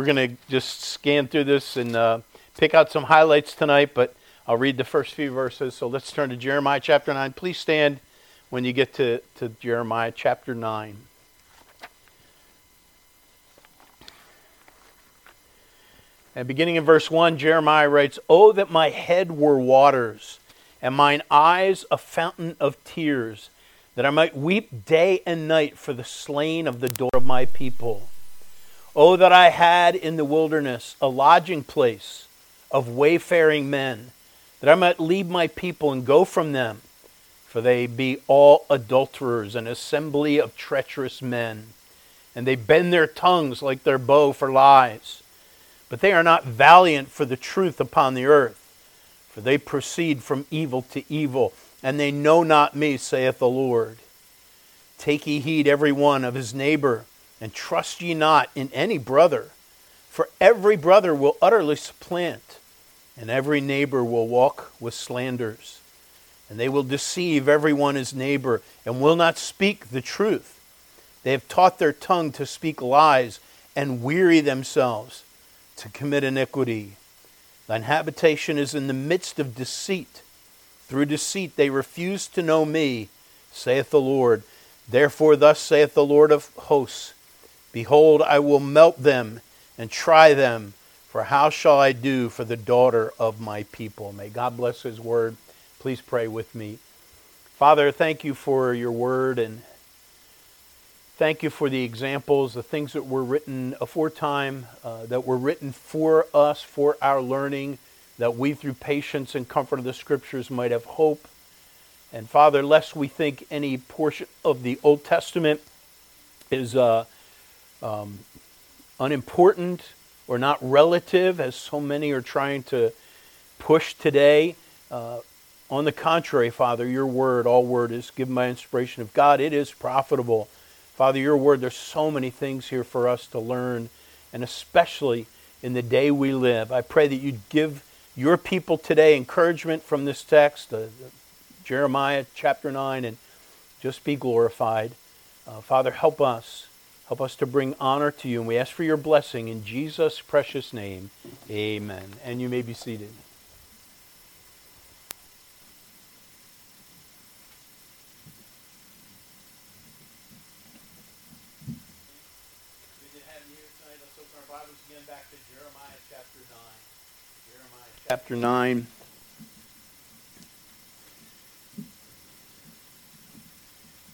We're going to just scan through this and uh, pick out some highlights tonight, but I'll read the first few verses. So let's turn to Jeremiah chapter 9. Please stand when you get to, to Jeremiah chapter 9. And beginning in verse 1, Jeremiah writes, Oh, that my head were waters, and mine eyes a fountain of tears, that I might weep day and night for the slain of the door of my people. Oh, that I had in the wilderness a lodging place of wayfaring men, that I might leave my people and go from them, for they be all adulterers, an assembly of treacherous men, and they bend their tongues like their bow for lies but they are not valiant for the truth upon the earth. For they proceed from evil to evil, and they know not me, saith the Lord. Take ye heed every one of his neighbor, and trust ye not in any brother. For every brother will utterly supplant, and every neighbor will walk with slanders. And they will deceive every one his neighbor, and will not speak the truth. They have taught their tongue to speak lies, and weary themselves to commit iniquity. Thine habitation is in the midst of deceit. Through deceit they refuse to know me, saith the Lord. Therefore, thus saith the Lord of hosts Behold, I will melt them and try them, for how shall I do for the daughter of my people? May God bless his word. Please pray with me. Father, thank you for your word and Thank you for the examples, the things that were written aforetime, uh, that were written for us, for our learning, that we, through patience and comfort of the Scriptures, might have hope. And Father, lest we think any portion of the Old Testament is uh, um, unimportant or not relative, as so many are trying to push today. Uh, on the contrary, Father, your word, all word is given by inspiration of God. It is profitable Father, your word, there's so many things here for us to learn, and especially in the day we live. I pray that you'd give your people today encouragement from this text, uh, Jeremiah chapter 9, and just be glorified. Uh, Father, help us. Help us to bring honor to you, and we ask for your blessing in Jesus' precious name. Amen. And you may be seated. chapter 9.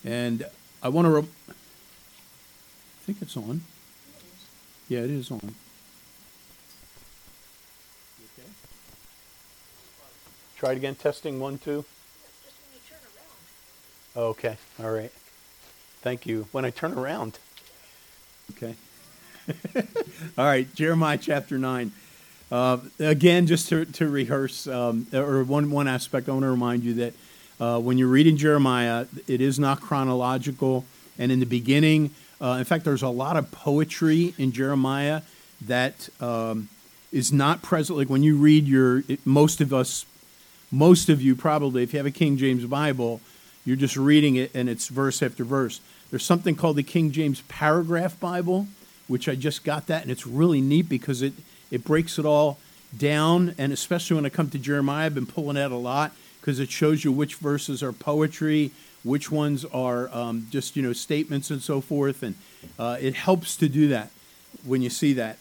And I want to. Re- think it's on. Yeah, it is on. Okay. Try it again. Testing one, two. Okay. All right. Thank you. When I turn around. Okay. All right. Jeremiah chapter 9. Uh, again, just to, to rehearse, um, or one, one aspect, I want to remind you that uh, when you're reading Jeremiah, it is not chronological. And in the beginning, uh, in fact, there's a lot of poetry in Jeremiah that um, is not present. Like when you read your, it, most of us, most of you probably, if you have a King James Bible, you're just reading it and it's verse after verse. There's something called the King James Paragraph Bible, which I just got that, and it's really neat because it it breaks it all down, and especially when I come to Jeremiah, I've been pulling out a lot because it shows you which verses are poetry, which ones are um, just you know statements and so forth, and uh, it helps to do that when you see that.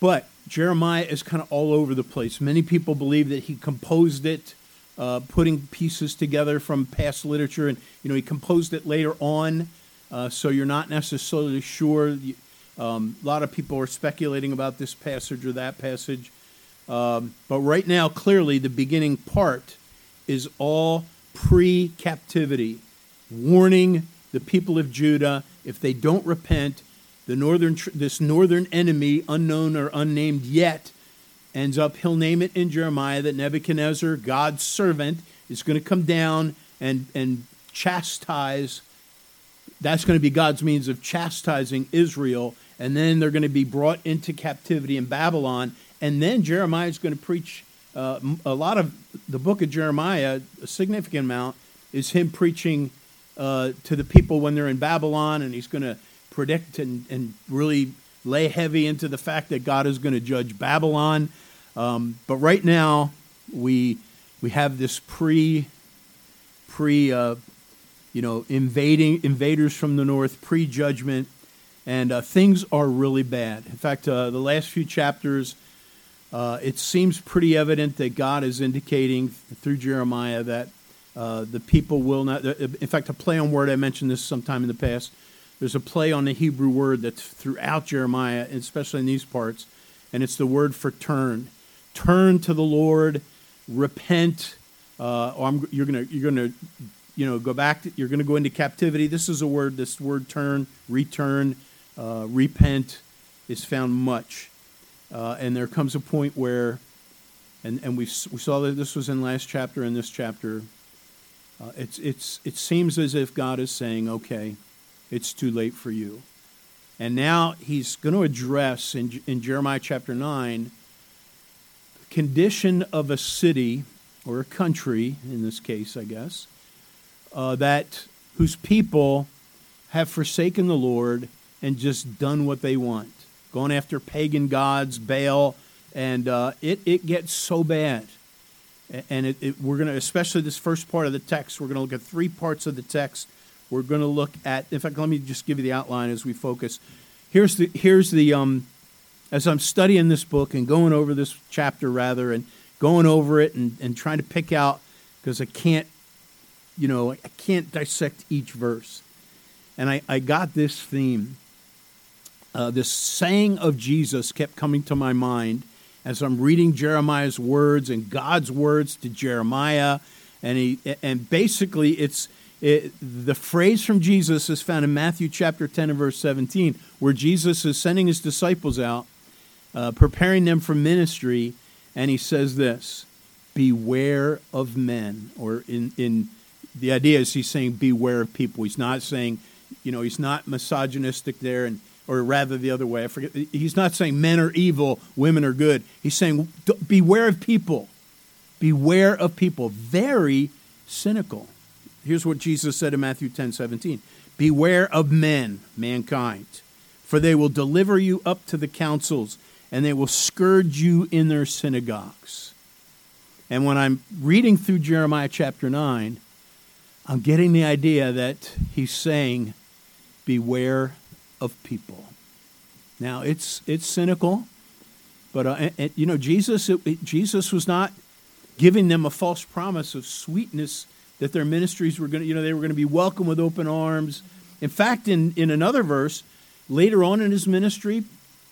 But Jeremiah is kind of all over the place. Many people believe that he composed it, uh, putting pieces together from past literature, and you know he composed it later on, uh, so you're not necessarily sure. Um, a lot of people are speculating about this passage or that passage. Um, but right now, clearly, the beginning part is all pre captivity, warning the people of Judah if they don't repent, the northern this northern enemy, unknown or unnamed yet, ends up. He'll name it in Jeremiah that Nebuchadnezzar, God's servant, is going to come down and and chastise. That's going to be God's means of chastising Israel and then they're going to be brought into captivity in Babylon. And then Jeremiah is going to preach uh, a lot of the book of Jeremiah, a significant amount, is him preaching uh, to the people when they're in Babylon, and he's going to predict and, and really lay heavy into the fact that God is going to judge Babylon. Um, but right now, we we have this pre pre uh, you know invading invaders from the north pre judgment, and uh, things are really bad. In fact, uh, the last few chapters. Uh, it seems pretty evident that God is indicating through Jeremiah that uh, the people will not. Uh, in fact, a play on word, I mentioned this sometime in the past. There's a play on the Hebrew word that's throughout Jeremiah, especially in these parts, and it's the word for turn. Turn to the Lord, repent. Uh, or I'm, you're gonna you're gonna you know go back. To, you're gonna go into captivity. This is a word. This word turn, return, uh, repent is found much, uh, and there comes a point where, and and we we saw that this was in last chapter and this chapter uh, it's, it's, it seems as if God is saying, okay, it's too late for you. And now he's going to address in, in Jeremiah chapter 9 the condition of a city or a country, in this case, I guess, uh, that whose people have forsaken the Lord and just done what they want, going after pagan gods, Baal, and uh, it, it gets so bad and it, it, we're going to, especially this first part of the text, we're going to look at three parts of the text. We're going to look at, in fact, let me just give you the outline as we focus. Here's the, here's the, um, as I'm studying this book and going over this chapter rather, and going over it and, and trying to pick out, because I can't, you know, I can't dissect each verse. And I, I got this theme. Uh, this saying of Jesus kept coming to my mind as I'm reading Jeremiah's words and God's words to Jeremiah, and he and basically it's it, the phrase from Jesus is found in Matthew chapter 10 and verse 17, where Jesus is sending his disciples out, uh, preparing them for ministry, and he says this: "Beware of men," or in in the idea is he's saying beware of people. He's not saying, you know, he's not misogynistic there and or rather the other way. I forget. He's not saying men are evil, women are good. He's saying beware of people. Beware of people. Very cynical. Here's what Jesus said in Matthew 10 17. Beware of men, mankind, for they will deliver you up to the councils, and they will scourge you in their synagogues. And when I'm reading through Jeremiah chapter 9, I'm getting the idea that he's saying, Beware of people. Now it's it's cynical, but uh, and, you know Jesus it, it, Jesus was not giving them a false promise of sweetness that their ministries were going to you know they were going to be welcomed with open arms. In fact, in in another verse later on in his ministry,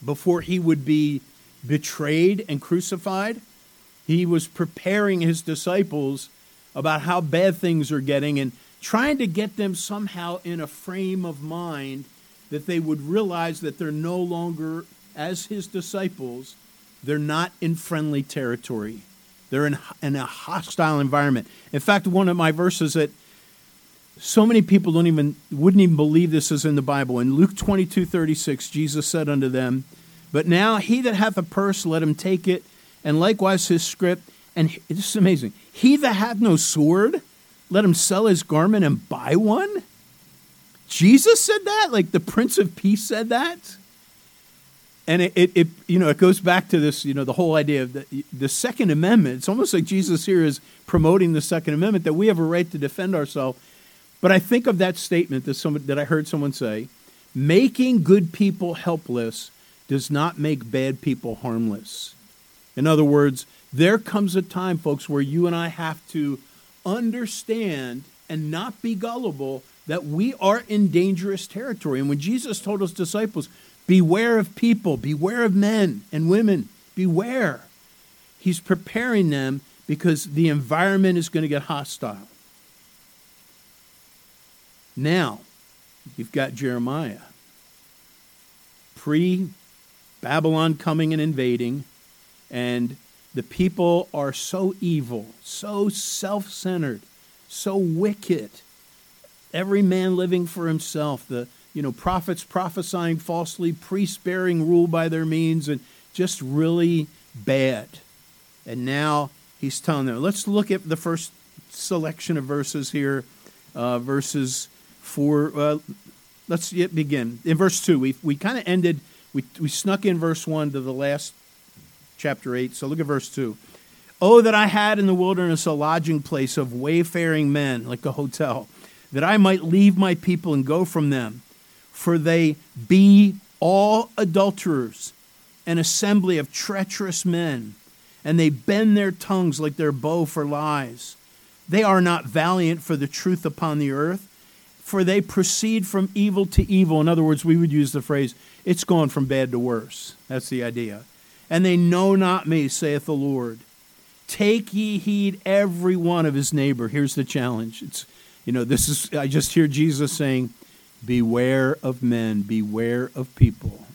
before he would be betrayed and crucified, he was preparing his disciples about how bad things are getting and trying to get them somehow in a frame of mind that they would realize that they're no longer, as his disciples, they're not in friendly territory. They're in, in a hostile environment. In fact, one of my verses that so many people don't even wouldn't even believe this is in the Bible. In Luke 22, 36, Jesus said unto them, But now he that hath a purse, let him take it, and likewise his scrip. And this is amazing. He that hath no sword, let him sell his garment and buy one. Jesus said that? Like the Prince of Peace said that? And it, it, it, you know, it goes back to this, you know, the whole idea of the, the Second Amendment. It's almost like Jesus here is promoting the Second Amendment that we have a right to defend ourselves. But I think of that statement that, some, that I heard someone say making good people helpless does not make bad people harmless. In other words, there comes a time, folks, where you and I have to understand and not be gullible that we are in dangerous territory. And when Jesus told his disciples, beware of people, beware of men and women, beware, he's preparing them because the environment is going to get hostile. Now, you've got Jeremiah. Pre Babylon coming and invading, and the people are so evil, so self centered, so wicked every man living for himself, the you know prophets prophesying falsely, priests bearing rule by their means, and just really bad. And now he's telling them. Let's look at the first selection of verses here, uh, verses four. Uh, let's begin in verse two. We we kind of ended We, we snuck in verse 1 to the last chapter 8. So look at verse 2. Oh, that I had in the wilderness a lodging place of wayfaring men, like a hotel, that I might leave my people and go from them. For they be all adulterers, an assembly of treacherous men, and they bend their tongues like their bow for lies. They are not valiant for the truth upon the earth, for they proceed from evil to evil. In other words, we would use the phrase, it's gone from bad to worse. That's the idea. And they know not me, saith the Lord. Take ye heed every one of his neighbor. Here's the challenge. It's you know, this is I just hear Jesus saying, Beware of men, beware of people.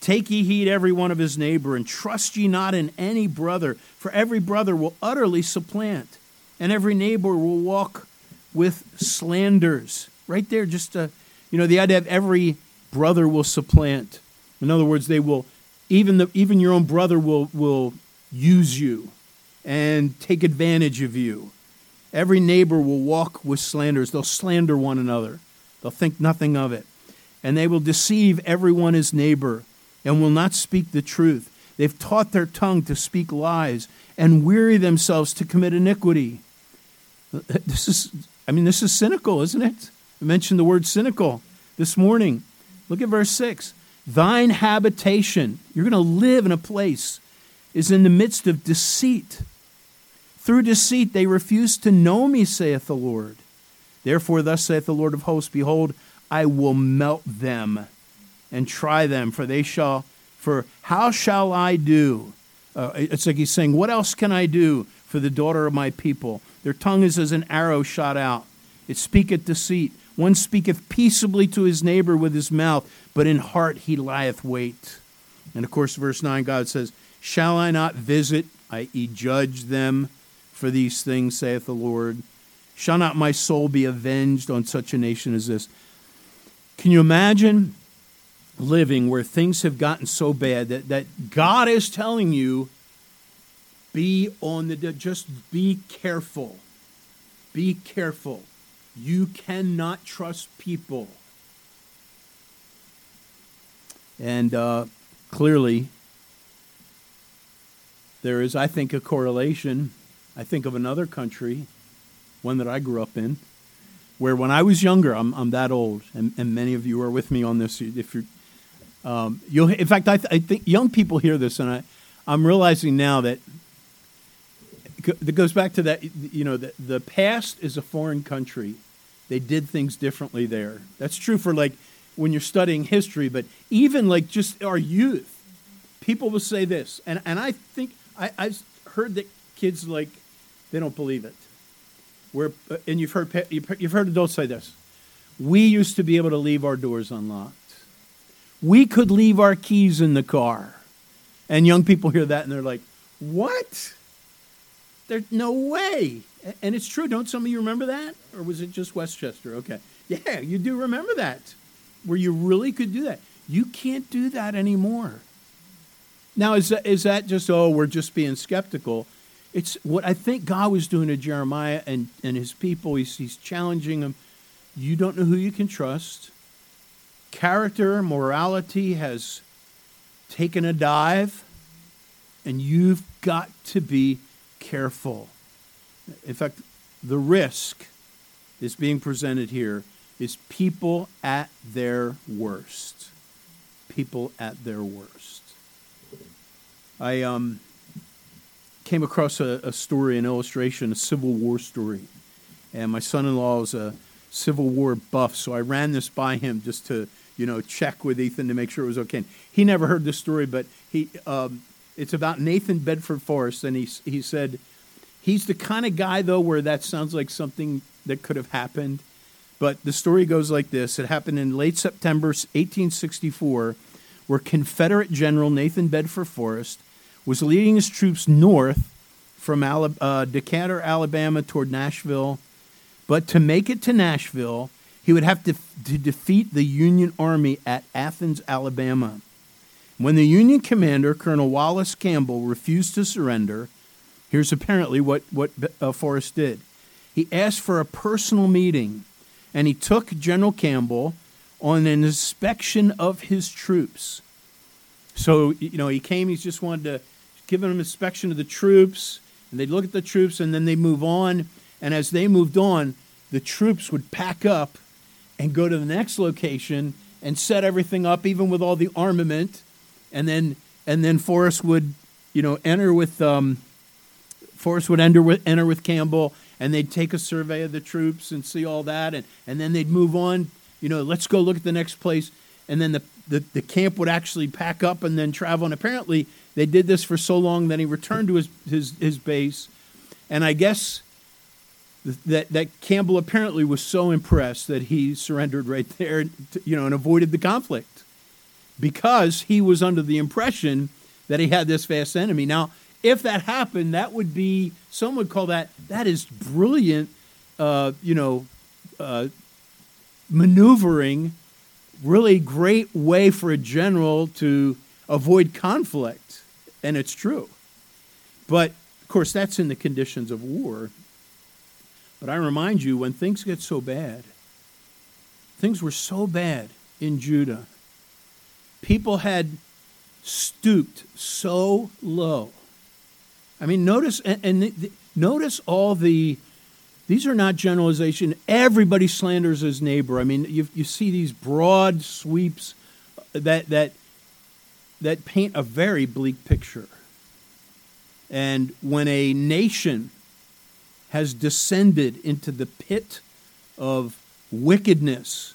Take ye heed every one of his neighbor, and trust ye not in any brother, for every brother will utterly supplant, and every neighbor will walk with slanders. Right there, just uh, you know, the idea of every brother will supplant. In other words, they will even the even your own brother will will use you and take advantage of you. Every neighbor will walk with slanders. They'll slander one another. They'll think nothing of it. And they will deceive everyone his neighbor and will not speak the truth. They've taught their tongue to speak lies and weary themselves to commit iniquity. This is, I mean, this is cynical, isn't it? I mentioned the word cynical this morning. Look at verse 6. Thine habitation, you're going to live in a place, is in the midst of deceit. Through deceit they refuse to know me, saith the Lord. Therefore, thus saith the Lord of hosts Behold, I will melt them and try them, for they shall, for how shall I do? Uh, it's like he's saying, What else can I do for the daughter of my people? Their tongue is as an arrow shot out, it speaketh deceit. One speaketh peaceably to his neighbor with his mouth, but in heart he lieth wait. And of course, verse 9, God says, Shall I not visit, i.e., judge them? For these things, saith the Lord. Shall not my soul be avenged on such a nation as this? Can you imagine living where things have gotten so bad that, that God is telling you, be on the, just be careful. Be careful. You cannot trust people. And uh, clearly, there is, I think, a correlation I think of another country, one that I grew up in, where when I was younger, I'm, I'm that old, and, and many of you are with me on this. If you're, um, you'll, in fact, I, th- I think young people hear this, and I, I'm realizing now that it goes back to that. You know, the, the past is a foreign country. They did things differently there. That's true for like when you're studying history, but even like just our youth, people will say this, and and I think I, I've heard that kids like they don't believe it. We're, uh, and you've heard, you've heard adults say this. We used to be able to leave our doors unlocked. We could leave our keys in the car. And young people hear that and they're like, what? There's no way. And it's true. Don't some of you remember that? Or was it just Westchester? Okay. Yeah, you do remember that, where you really could do that. You can't do that anymore. Now, is that, is that just, oh, we're just being skeptical? It's what I think God was doing to Jeremiah and, and his people. He's, he's challenging them. You don't know who you can trust. Character, morality has taken a dive, and you've got to be careful. In fact, the risk is being presented here is people at their worst. People at their worst. I um came across a, a story, an illustration, a Civil War story. And my son in law is a Civil War buff, so I ran this by him just to, you know, check with Ethan to make sure it was okay. He never heard this story, but he, um, it's about Nathan Bedford Forrest, and he, he said, he's the kind of guy, though, where that sounds like something that could have happened. But the story goes like this It happened in late September 1864, where Confederate General Nathan Bedford Forrest was leading his troops north from uh, Decatur, Alabama, toward Nashville. But to make it to Nashville, he would have to, to defeat the Union Army at Athens, Alabama. When the Union commander, Colonel Wallace Campbell, refused to surrender, here's apparently what, what uh, Forrest did. He asked for a personal meeting, and he took General Campbell on an inspection of his troops. So you know he came. He just wanted to give an inspection of the troops, and they'd look at the troops, and then they move on. And as they moved on, the troops would pack up and go to the next location and set everything up, even with all the armament. And then and then Forrest would, you know, enter with um, Forrest would enter with enter with Campbell, and they'd take a survey of the troops and see all that, and and then they'd move on. You know, let's go look at the next place, and then the the, the camp would actually pack up and then travel. And apparently, they did this for so long that he returned to his his, his base, and I guess that that Campbell apparently was so impressed that he surrendered right there, to, you know, and avoided the conflict because he was under the impression that he had this vast enemy. Now, if that happened, that would be some would call that that is brilliant, uh, you know, uh, maneuvering. Really great way for a general to avoid conflict, and it's true. But of course, that's in the conditions of war. But I remind you, when things get so bad, things were so bad in Judah, people had stooped so low. I mean, notice and, and the, notice all the. These are not generalization. Everybody slanders his neighbor. I mean, you, you see these broad sweeps that that that paint a very bleak picture. And when a nation has descended into the pit of wickedness.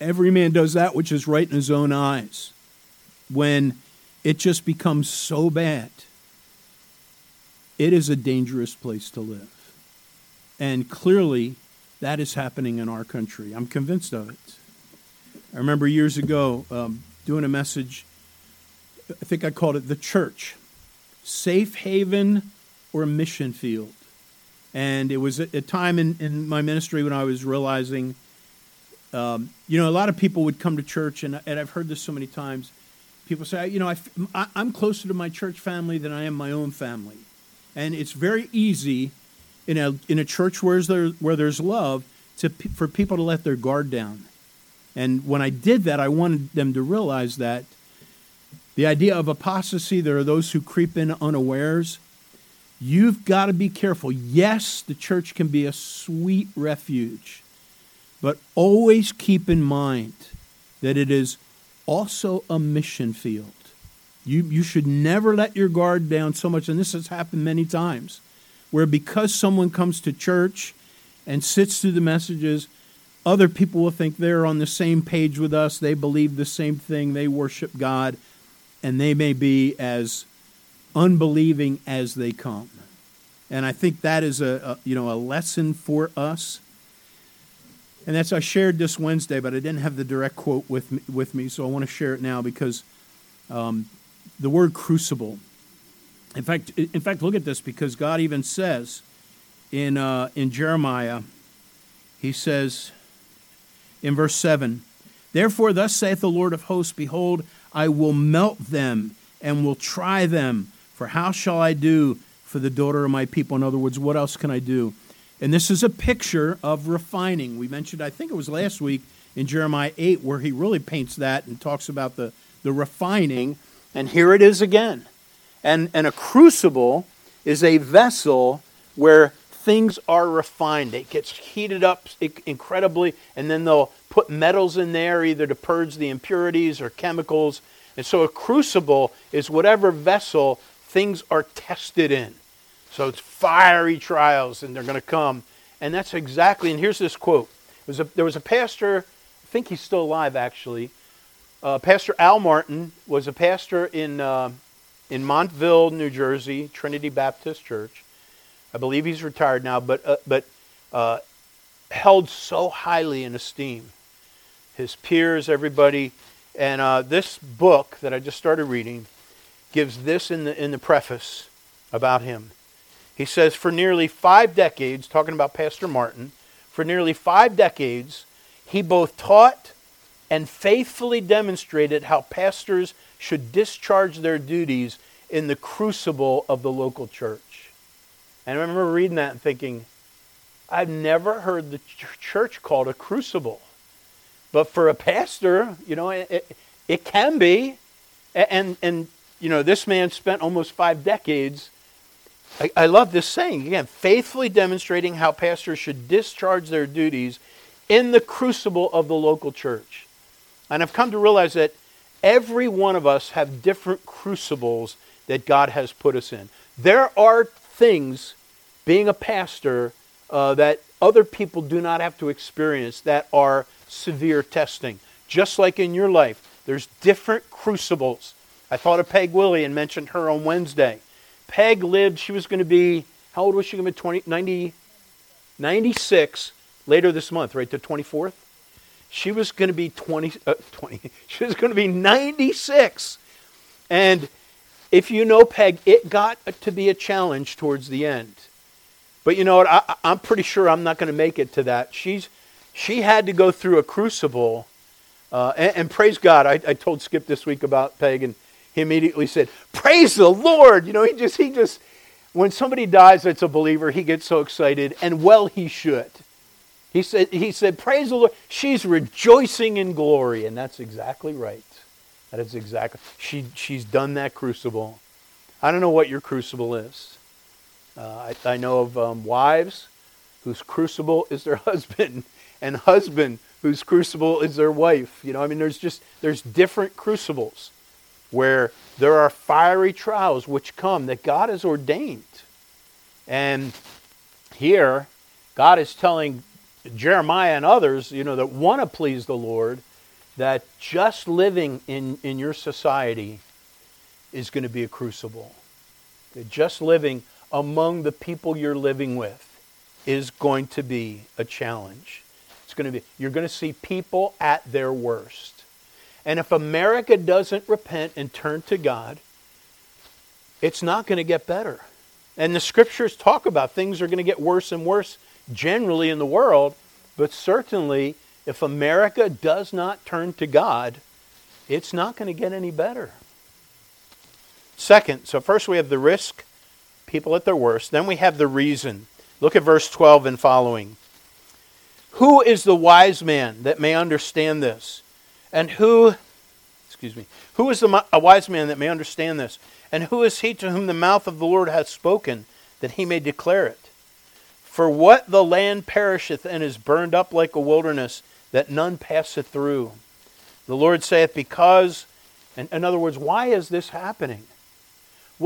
Every man does that which is right in his own eyes. When it just becomes so bad, it is a dangerous place to live. And clearly, that is happening in our country. I'm convinced of it. I remember years ago um, doing a message, I think I called it The Church Safe Haven or Mission Field. And it was a, time in, in my ministry when I was realizing, um, you know, a lot of people would come to church, and, and I've heard this so many times. People say, you know, I, I'm closer to my church family than I am my own family. And it's very easy in a, in a church where, there, where there's love to, for people to let their guard down. And when I did that, I wanted them to realize that the idea of apostasy, there are those who creep in unawares. You've got to be careful. Yes, the church can be a sweet refuge, but always keep in mind that it is also a mission field. You, you should never let your guard down so much, and this has happened many times, where because someone comes to church and sits through the messages, other people will think they're on the same page with us, they believe the same thing, they worship God, and they may be as unbelieving as they come. And I think that is a, a, you know a lesson for us. And that's I shared this Wednesday, but I didn't have the direct quote with me, with me so I want to share it now because um, the word crucible. In fact, in fact, look at this because God even says in uh, in Jeremiah, He says in verse seven, "Therefore, thus saith the Lord of hosts: Behold, I will melt them and will try them." For how shall I do for the daughter of my people? In other words, what else can I do? And this is a picture of refining. We mentioned, I think it was last week in Jeremiah 8, where he really paints that and talks about the, the refining. And here it is again. And, and a crucible is a vessel where things are refined. It gets heated up incredibly, and then they'll put metals in there either to purge the impurities or chemicals. And so a crucible is whatever vessel things are tested in. So it's fiery trials, and they're going to come. And that's exactly, and here's this quote. Was a, there was a pastor, I think he's still alive actually. Uh, pastor Al Martin was a pastor in, uh, in Montville, New Jersey, Trinity Baptist Church. I believe he's retired now, but, uh, but uh, held so highly in esteem. His peers, everybody. And uh, this book that I just started reading gives this in the, in the preface about him. He says, for nearly five decades, talking about Pastor Martin, for nearly five decades, he both taught and faithfully demonstrated how pastors should discharge their duties in the crucible of the local church. And I remember reading that and thinking, I've never heard the church called a crucible. But for a pastor, you know, it, it, it can be. And, and, you know, this man spent almost five decades. I love this saying, again, faithfully demonstrating how pastors should discharge their duties in the crucible of the local church. And I've come to realize that every one of us have different crucibles that God has put us in. There are things, being a pastor, uh, that other people do not have to experience that are severe testing. Just like in your life, there's different crucibles. I thought of Peg Willie and mentioned her on Wednesday. Peg lived, she was going to be, how old was she going to be? 20, 90, 96 later this month, right? The 24th? She was going to be 20, uh, 20 she was going to be 96. And if you know Peg, it got to be a challenge towards the end. But you know what? I, am pretty sure I'm not going to make it to that. She's, she had to go through a crucible. Uh, and, and, praise God, I, I told Skip this week about Peg, and he immediately said, "Praise the Lord!" You know, he just, he just, when somebody dies that's a believer, he gets so excited, and well, he should. He said, he said, Praise the Lord. She's rejoicing in glory. And that's exactly right. That is exactly. She, she's done that crucible. I don't know what your crucible is. Uh, I, I, know of um, wives whose crucible is their husband, and husband whose crucible is their wife. You know, I mean, there's just there's different crucibles where there are fiery trials which come that God has ordained, and here God is telling Jeremiah and others, you know, that want to please the Lord, that just living in, in your society is going to be a crucible. That just living among the people you're living with is going to be a challenge. It's going to be you're going to see people at their worst. And if America doesn't repent and turn to God, it's not going to get better. And the scriptures talk about things are going to get worse and worse generally in the world, but certainly if America does not turn to God, it's not going to get any better. Second, so first we have the risk, people at their worst. Then we have the reason. Look at verse 12 and following. Who is the wise man that may understand this? And who, excuse me, who is the, a wise man that may understand this? And who is he to whom the mouth of the Lord hath spoken, that he may declare it? For what the land perisheth and is burned up like a wilderness, that none passeth through. The Lord saith, Because, and in other words, why is this happening?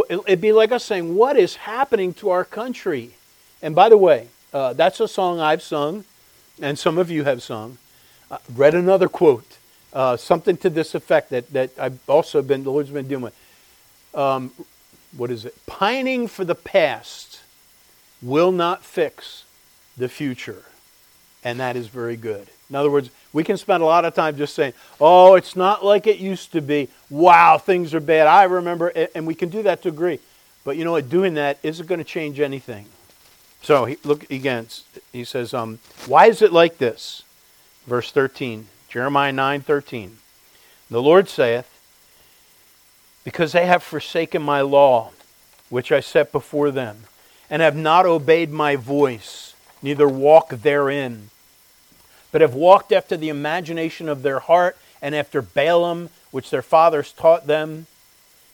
It'd be like us saying, What is happening to our country? And by the way, uh, that's a song I've sung, and some of you have sung. Uh, read another quote, uh, something to this effect that, that I've also been, the Lord's been dealing with. Um, what is it? Pining for the past will not fix the future. And that is very good. In other words, we can spend a lot of time just saying, oh, it's not like it used to be. Wow, things are bad. I remember, and we can do that to agree. But you know what? Doing that isn't going to change anything. So he, look again. He says, um, "Why is it like this?" Verse thirteen, Jeremiah nine thirteen. The Lord saith, "Because they have forsaken my law, which I set before them, and have not obeyed my voice, neither walk therein, but have walked after the imagination of their heart and after Baalim, which their fathers taught them.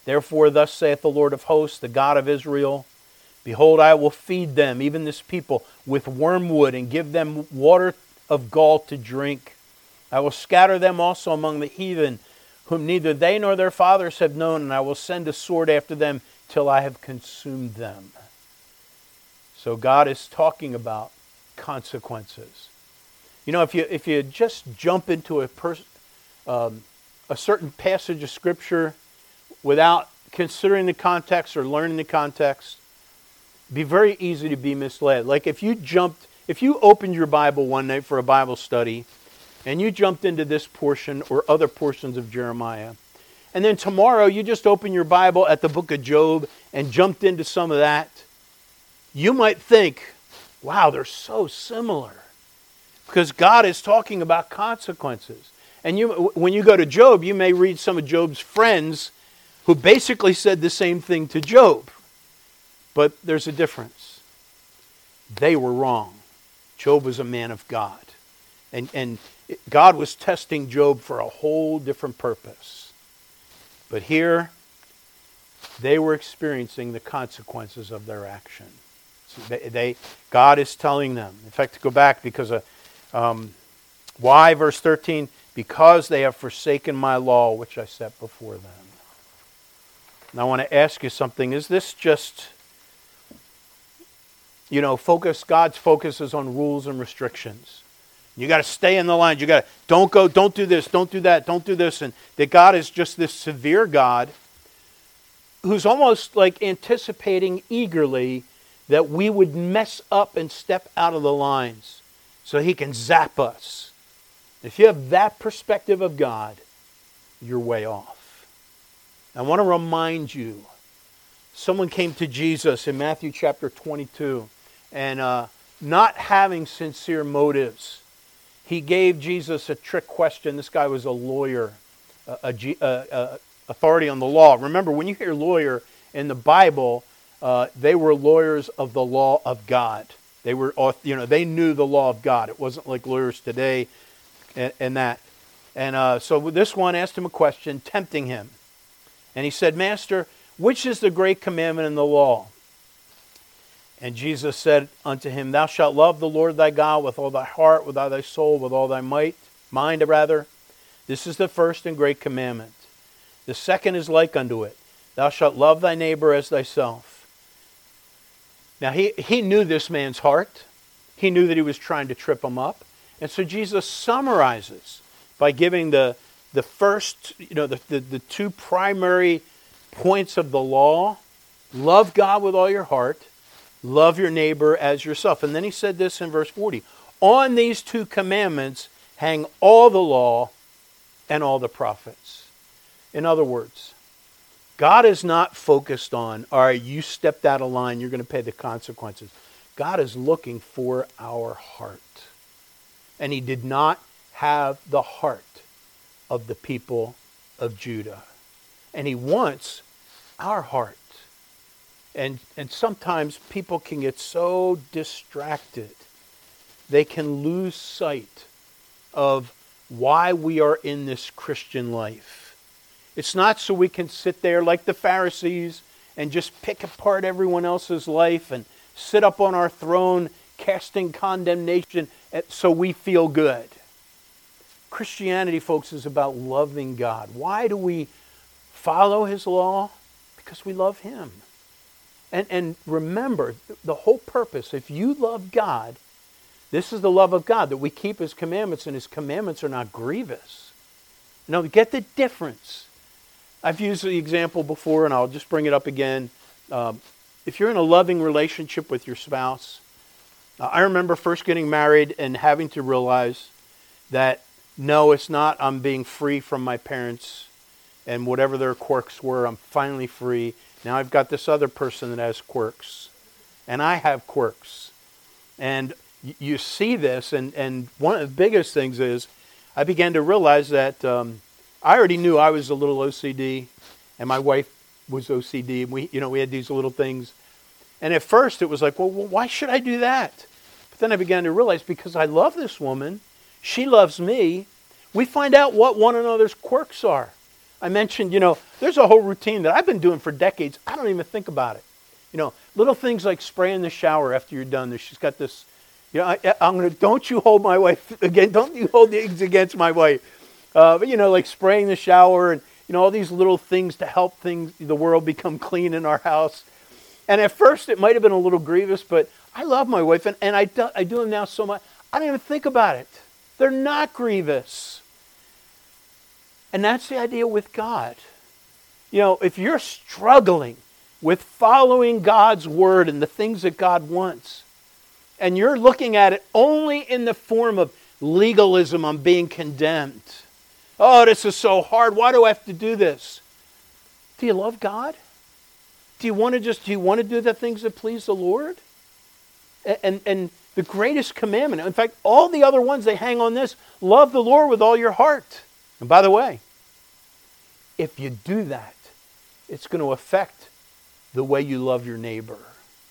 Therefore, thus saith the Lord of hosts, the God of Israel Behold, I will feed them, even this people, with wormwood, and give them water of gall to drink. I will scatter them also among the heathen, whom neither they nor their fathers have known, and I will send a sword after them till I have consumed them. So God is talking about consequences. You know, if you if you just jump into a pers- um, a certain passage of scripture without considering the context or learning the context, be very easy to be misled. Like if you jumped, if you opened your Bible one night for a Bible study, and you jumped into this portion or other portions of Jeremiah, and then tomorrow you just open your Bible at the book of Job and jumped into some of that you might think, wow, they're so similar. Because God is talking about consequences. And you, when you go to Job, you may read some of Job's friends who basically said the same thing to Job. But there's a difference. They were wrong. Job was a man of God. And, and God was testing Job for a whole different purpose. But here, they were experiencing the consequences of their action. They, they, God is telling them. In fact, to go back because of um, why, verse 13, because they have forsaken my law, which I set before them. And I want to ask you something. Is this just, you know, focus? God's focus is on rules and restrictions. You got to stay in the lines. You got to don't go, don't do this, don't do that, don't do this, and that God is just this severe God who's almost like anticipating eagerly that we would mess up and step out of the lines so he can zap us. If you have that perspective of God, you're way off. I want to remind you someone came to Jesus in Matthew chapter 22 and uh, not having sincere motives, he gave Jesus a trick question. This guy was a lawyer, a, a, a authority on the law. Remember, when you hear lawyer in the Bible, uh, they were lawyers of the law of God. They were, you know, they knew the law of God. It wasn't like lawyers today and, and that. And uh, so this one asked him a question, tempting him. And he said, Master, which is the great commandment in the law? And Jesus said unto him, Thou shalt love the Lord thy God with all thy heart, with all thy soul, with all thy might, mind rather. This is the first and great commandment. The second is like unto it. Thou shalt love thy neighbor as thyself. Now he, he knew this man's heart. He knew that he was trying to trip him up. And so Jesus summarizes by giving the, the first, you know, the, the, the two primary points of the law love God with all your heart, love your neighbor as yourself. And then he said this in verse 40 On these two commandments hang all the law and all the prophets. In other words, God is not focused on, all right, you stepped out of line, you're going to pay the consequences. God is looking for our heart and he did not have the heart of the people of Judah. And he wants our heart. And, and sometimes people can get so distracted, they can lose sight of why we are in this Christian life. It's not so we can sit there like the Pharisees and just pick apart everyone else's life and sit up on our throne casting condemnation so we feel good. Christianity, folks, is about loving God. Why do we follow His law? Because we love Him. And, and remember, the whole purpose, if you love God, this is the love of God, that we keep His commandments, and His commandments are not grievous. Now, get the difference. I've used the example before, and I'll just bring it up again. Um, if you're in a loving relationship with your spouse, uh, I remember first getting married and having to realize that no, it's not I'm being free from my parents and whatever their quirks were, I'm finally free. Now I've got this other person that has quirks, and I have quirks. And you see this, and, and one of the biggest things is I began to realize that um, I already knew I was a little OCD, and my wife was OCD, and we, you know, we had these little things and at first it was like, well, why should I do that? But then I began to realize because I love this woman, she loves me, we find out what one another's quirks are. I mentioned, you know, there's a whole routine that I've been doing for decades. I don't even think about it. You know, little things like spraying the shower after you're done. She's got this, you know, I, am to, don't you hold my wife, again, don't you hold the eggs against my wife. Uh, but, you know, like spraying the shower and, you know, all these little things to help things, the world become clean in our house. And at first, it might have been a little grievous, but I love my wife, and, and I, do, I do them now so much, I don't even think about it. They're not grievous. And that's the idea with God. You know, if you're struggling with following God's word and the things that God wants, and you're looking at it only in the form of legalism, I'm being condemned. Oh, this is so hard. Why do I have to do this? Do you love God? Do you want to just, do you want to do the things that please the Lord? And, and, and the greatest commandment, in fact, all the other ones, they hang on this love the Lord with all your heart. And by the way, if you do that, it's going to affect the way you love your neighbor.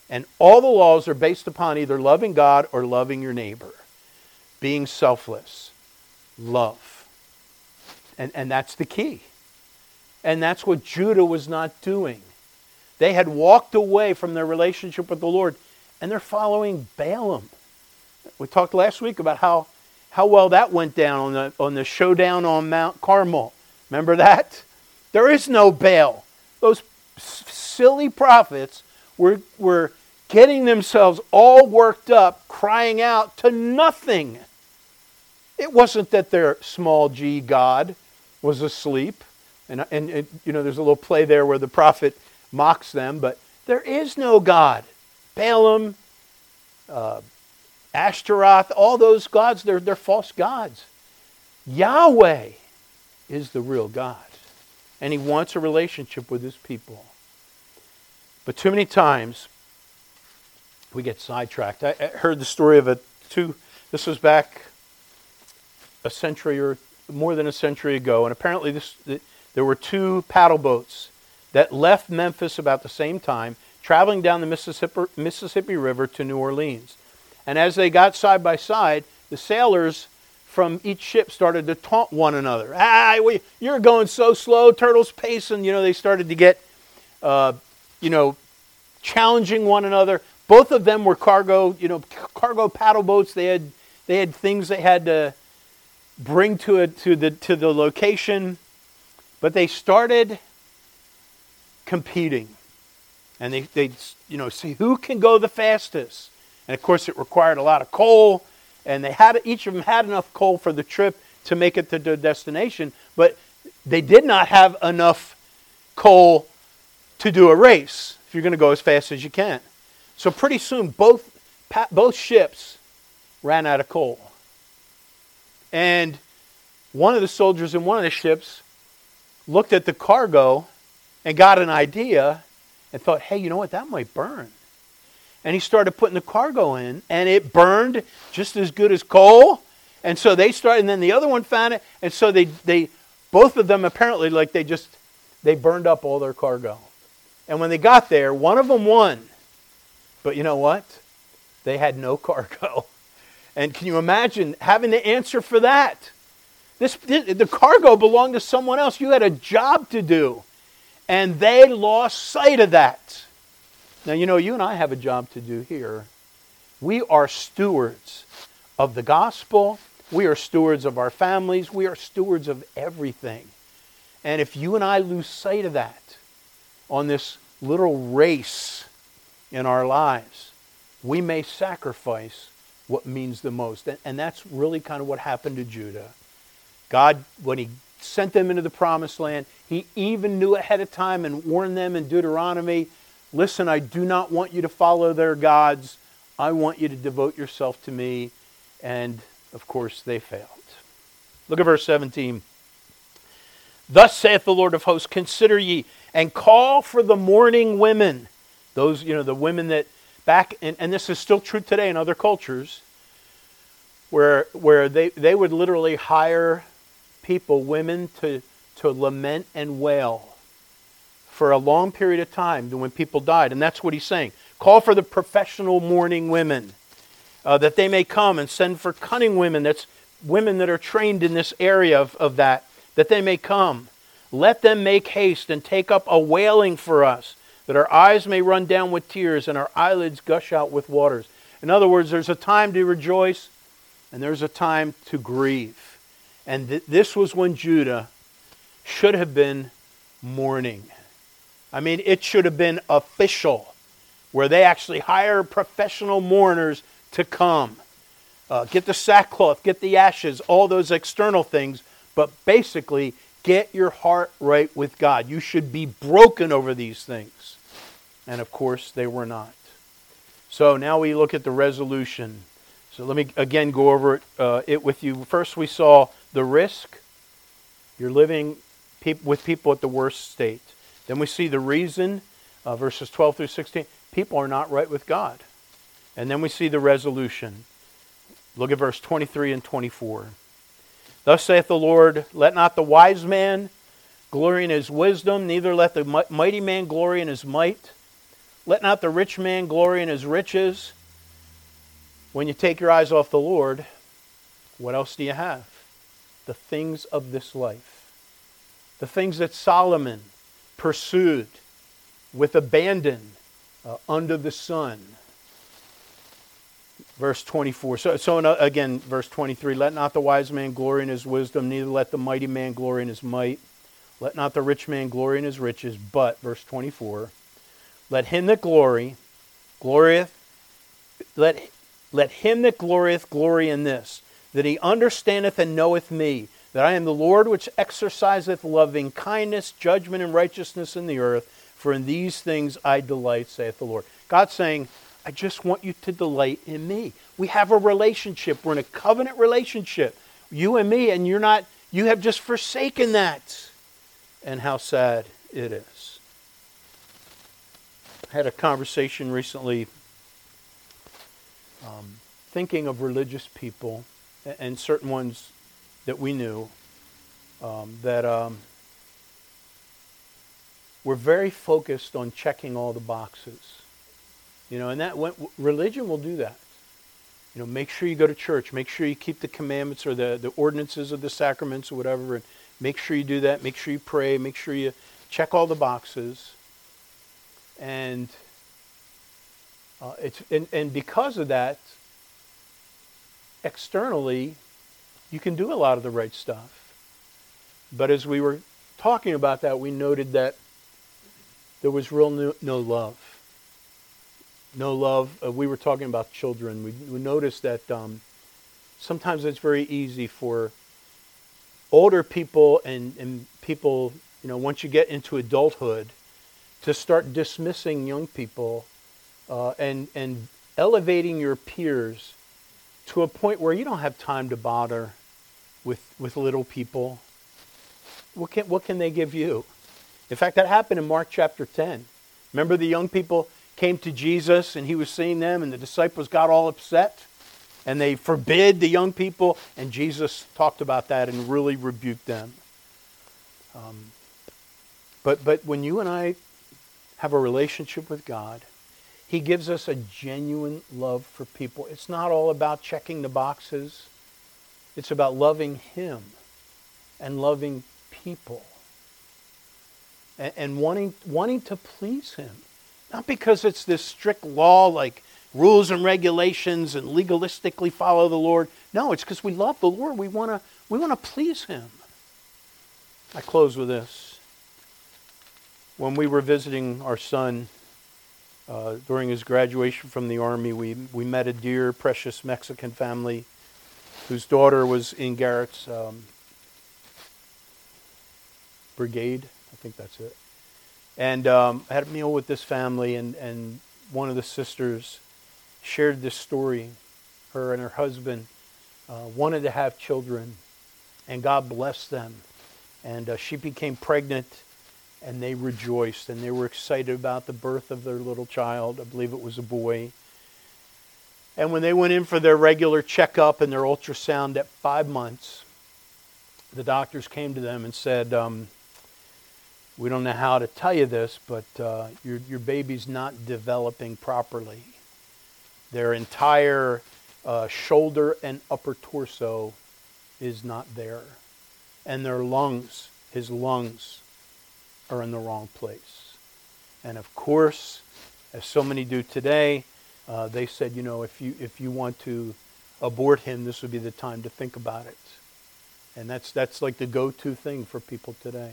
And all the laws are based upon either loving God or loving your neighbor, being selfless, love. And, and that's the key. And that's what Judah was not doing. They had walked away from their relationship with the Lord, and they're following Baalim. We talked last week about how, how well that went down on the, on the showdown on Mount Carmel. Remember that? There is no Baal. Those silly prophets were, were getting themselves all worked up, crying out to nothing. It wasn't that their small g God was asleep. And, and, you know, there's a little play there where the prophet mocks them, but there is no God. Baalim, uh, Ashtaroth, all those gods, they're, they're false gods. Yahweh is the real God, and He wants a relationship with His people. But too many times, we get sidetracked. I, I heard the story of a two, this was back a century or more than a century ago, and apparently this, there were two paddle boats that left Memphis about the same time, traveling down the Mississippi, Mississippi River to New Orleans. And as they got side by side, the sailors from each ship started to taunt one another. Ah, you're going so slow, turtle's pacing. You know, they started to get, uh, you know, challenging one another. Both of them were cargo, you know, cargo paddle boats. They had, they had things they had to bring to it to the to the location, but they started competing. And they, they you know, see who can go the fastest. And of course, it required a lot of coal, and they had each of them had enough coal for the trip to make it to their destination, but they did not have enough coal to do a race if you're going to go as fast as you can. So pretty soon, both both ships ran out of coal, and one of the soldiers in one of the ships looked at the cargo and got an idea and thought, hey, you know what? That might burn. And he started putting the cargo in, and it burned just as good as coal. And so they started, and then the other one found it, and so they, they both of them apparently, like they just, they burned up all their cargo. And when they got there, one of them won. But you know what? They had no cargo. And can you imagine having to answer for that? This, the cargo belonged to someone else. You had a job to do. And they lost sight of that. Now, you know, you and I have a job to do here. We are stewards of the gospel. We are stewards of our families. We are stewards of everything. And if you and I lose sight of that on this little race in our lives, we may sacrifice what means the most. And, that's really kind of what happened to Judah. God, when He sent them into the promised land, He even knew ahead of time and warned them in Deuteronomy listen, I do not want you to follow their gods. I want you to devote yourself to me. And of course, they failed. Look at verse 17. Thus saith the Lord of hosts, consider ye and call for the mourning women. Those, you know, the women that back, and, and this is still true today in other cultures, where, where they, they would literally hire people, women, to, to lament and wail for a long period of time when people died. And that's what he's saying. Call for the professional mourning women uh, that they may come and send for cunning women. That's women that are trained in this area of, of that, that they may come. Let them make haste and take up a wailing for us, that our eyes may run down with tears and our eyelids gush out with waters. In other words, there's a time to rejoice and there's a time to grieve. And th- this was when Judah should have been mourning. I mean, it should have been official, where they actually hire professional mourners to come. Uh, get the sackcloth, get the ashes, all those external things, but basically, get your heart right with God. You should be broken over these things. And of course, they were not. So now we look at the resolution. So let me again go over it, uh, it with you. First, we saw the risk. You're living with people at the worst state. Then we see the reason, uh, verses 12 through 16. People are not right with God. And then we see the resolution. Look at verse 23 and 24. Thus saith the Lord, Let not the wise man glory in his wisdom, neither let the mighty man glory in his might. Let not the rich man glory in his riches. When you take your eyes off the Lord, what else do you have? the things of this life. the things that Solomon pursued with abandon uh, under the sun. Verse 24. So, so uh, again, verse 23 Let not the wise man glory in his wisdom, neither let the mighty man glory in his might. Let not the rich man glory in his riches, but, verse 24, let him that glory, glorieth, let, let him that glorieth glory in this, that he understandeth and knoweth me, that I am the Lord which exerciseth loving kindness, judgment, and righteousness in the earth, for in these things I delight, saith the Lord. God's saying, I just want you to delight in me. We have a relationship. We're in a covenant relationship, you and me, and you're not, you have just forsaken that. And how sad it is had a conversation recently um, thinking of religious people and certain ones that we knew um, that um, were very focused on checking all the boxes. You know, and that went, religion will do that. You know, make sure you go to church. Make sure you keep the commandments or the, the ordinances of the sacraments or whatever. And make sure you do that. Make sure you pray. Make sure you check all the boxes and uh, it's and, and because of that, externally, you can do a lot of the right stuff. But as we were talking about that, we noted that there was real no, no love. No love. Uh, we were talking about children. We, we noticed that um, sometimes it's very easy for older people and, and people, you know, once you get into adulthood, to start dismissing young people uh, and, and elevating your peers to a point where you don't have time to bother with, with little people. What can, what can they give you? In fact, that happened in Mark chapter 10. Remember the young people came to Jesus and he was seeing them, and the disciples got all upset and they forbid the young people, and Jesus talked about that and really rebuked them. Um, but, but when you and I have a relationship with God. He gives us a genuine love for people. It's not all about checking the boxes. It's about loving Him and loving people and, and wanting, wanting to please Him. Not because it's this strict law like rules and regulations and legalistically follow the Lord. No, it's because we love the Lord. We want to we want to please Him. I close with this when we were visiting our son uh, during his graduation from the Army, we, we met a dear, precious Mexican family whose daughter was in Garrett's um, brigade. I think that's it. And um, I had a meal with this family, and, and one of the sisters shared this story. Her and her husband uh, wanted to have children, and God blessed them. And uh, she became pregnant and they rejoiced and they were excited about the birth of their little child. I believe it was a boy. And when they went in for their regular checkup and their ultrasound at five months, the doctors came to them and said, um, We don't know how to tell you this, but uh, your, your baby's not developing properly. Their entire uh, shoulder and upper torso is not there. And their lungs, his lungs, are in the wrong place. And of course, as so many do today, uh, they said, you know, if you if you want to abort him, this would be the time to think about it. And that's that's like the go-to thing for people today.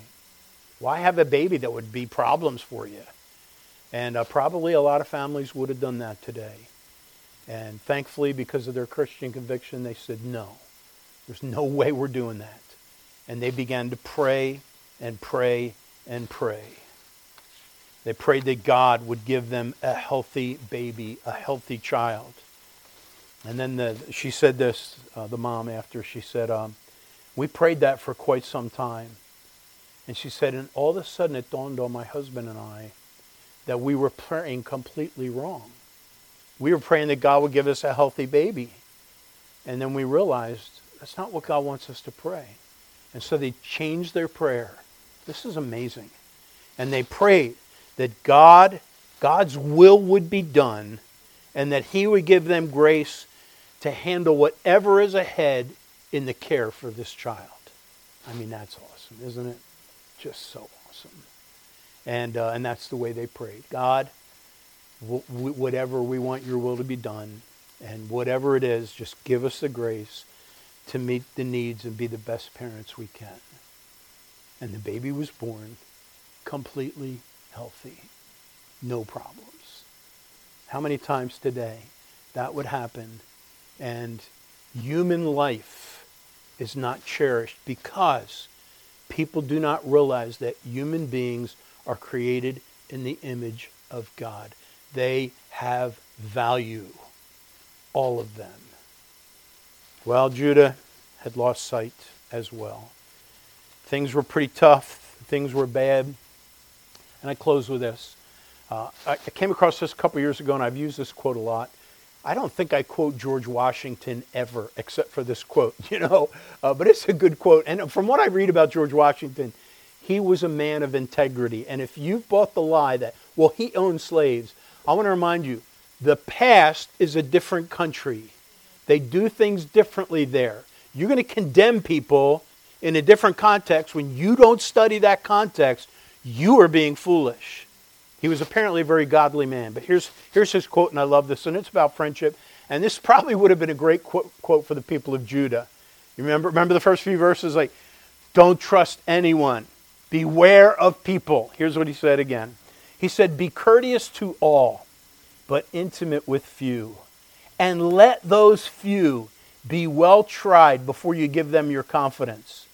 Why have a baby that would be problems for you? And uh, probably a lot of families would have done that today. And thankfully, because of their Christian conviction, they said, no, there's no way we're doing that. And they began to pray and pray and pray. They prayed that God would give them a healthy baby, a healthy child. And then the, she said this, uh, the mom, after she said, um, We prayed that for quite some time. And she said, and all of a sudden it dawned on my husband and I that we were praying completely wrong. We were praying that God would give us a healthy baby. And then we realized that's not what God wants us to pray. And so they changed their prayer this is amazing. And they prayed that God, God's will would be done and that He would give them grace to handle whatever is ahead in the care for this child. I mean, that's awesome, isn't it? just so awesome. And, uh, and that's the way they prayed. God, w- whatever we want your will to be done, and whatever it is, just give us the grace to meet the needs and be the best parents we can. And the baby was born completely healthy, no problems. How many times today that would happen and human life is not cherished because people do not realize that human beings are created in the image of God. They have value, all of them. Well, Judah had lost sight as well. Things were pretty tough, things were bad. And I close with this. Uh, I, I came across this a couple years ago, and I've used this quote a lot. I don't think I quote George Washington ever, except for this quote, you know, uh, but it's a good quote. And from what I read about George Washington, he was a man of integrity. And if you've bought the lie that, well, he owned slaves, I want to remind you the past is a different country. They do things differently there. You're going to condemn people in a different context. When you don't study that context, you are being foolish. He was apparently a very godly man. But here's, here's his quote, and I love this, and it's about friendship. And this probably would have been a great quote, quote for the people of Judah. You remember, remember the first few verses? Like, don't trust anyone. Beware of people. Here's what he said again. He said, Be courteous to all, but intimate with few. And let those few be well tried before you give them your confidence.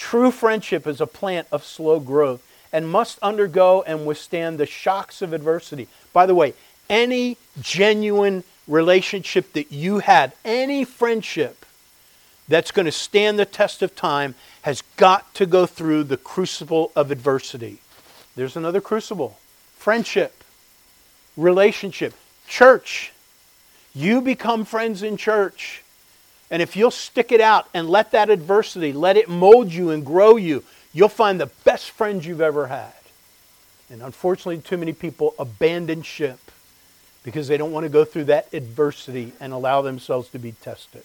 True friendship is a plant of slow growth and must undergo and withstand the shocks of adversity. By the way, any genuine relationship that you had, any friendship that's going to stand the test of time, has got to go through the crucible of adversity. There's another crucible friendship, relationship, church. You become friends in church. And if you'll stick it out and let that adversity, let it mold you and grow you, you'll find the best friends you've ever had. And unfortunately, too many people abandon ship because they don't want to go through that adversity and allow themselves to be tested.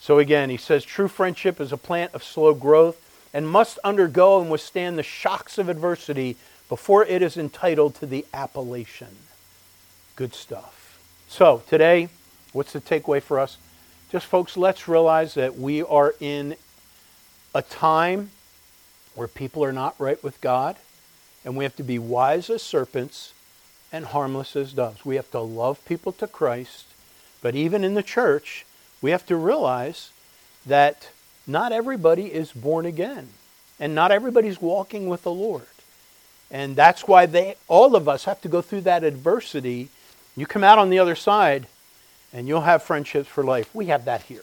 So again, he says true friendship is a plant of slow growth and must undergo and withstand the shocks of adversity before it is entitled to the appellation. Good stuff. So today, what's the takeaway for us? Just folks, let's realize that we are in a time where people are not right with God, and we have to be wise as serpents and harmless as doves. We have to love people to Christ, but even in the church, we have to realize that not everybody is born again, and not everybody's walking with the Lord. And that's why they all of us have to go through that adversity. You come out on the other side and you'll have friendships for life. We have that here.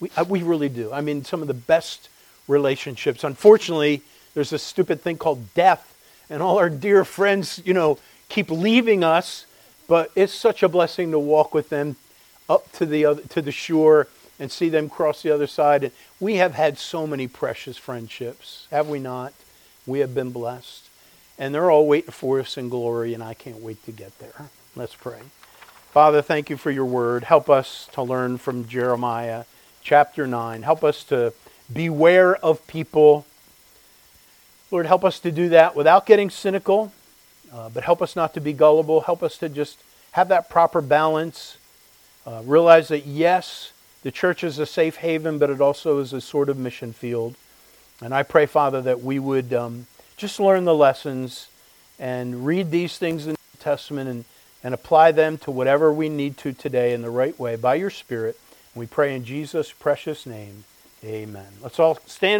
We, uh, we really do. I mean, some of the best relationships. Unfortunately, there's a stupid thing called death, and all our dear friends, you know, keep leaving us. But it's such a blessing to walk with them up to the other, to the shore and see them cross the other side. And we have had so many precious friendships, have we not? We have been blessed, and they're all waiting for us in glory, and I can't wait to get there. Let's pray. Father, thank you for your word. Help us to learn from Jeremiah chapter 9. Help us to beware of people. Lord, help us to do that without getting cynical, uh, but help us not to be gullible. Help us to just have that proper balance. Uh, realize that, yes, the church is a safe haven, but it also is a sort of mission field. And I pray, Father, that we would um, just learn the lessons and read these things in the Testament and, and apply them to whatever we need to today in the right way by your Spirit. We pray in Jesus' precious name. Amen. Let's all stand.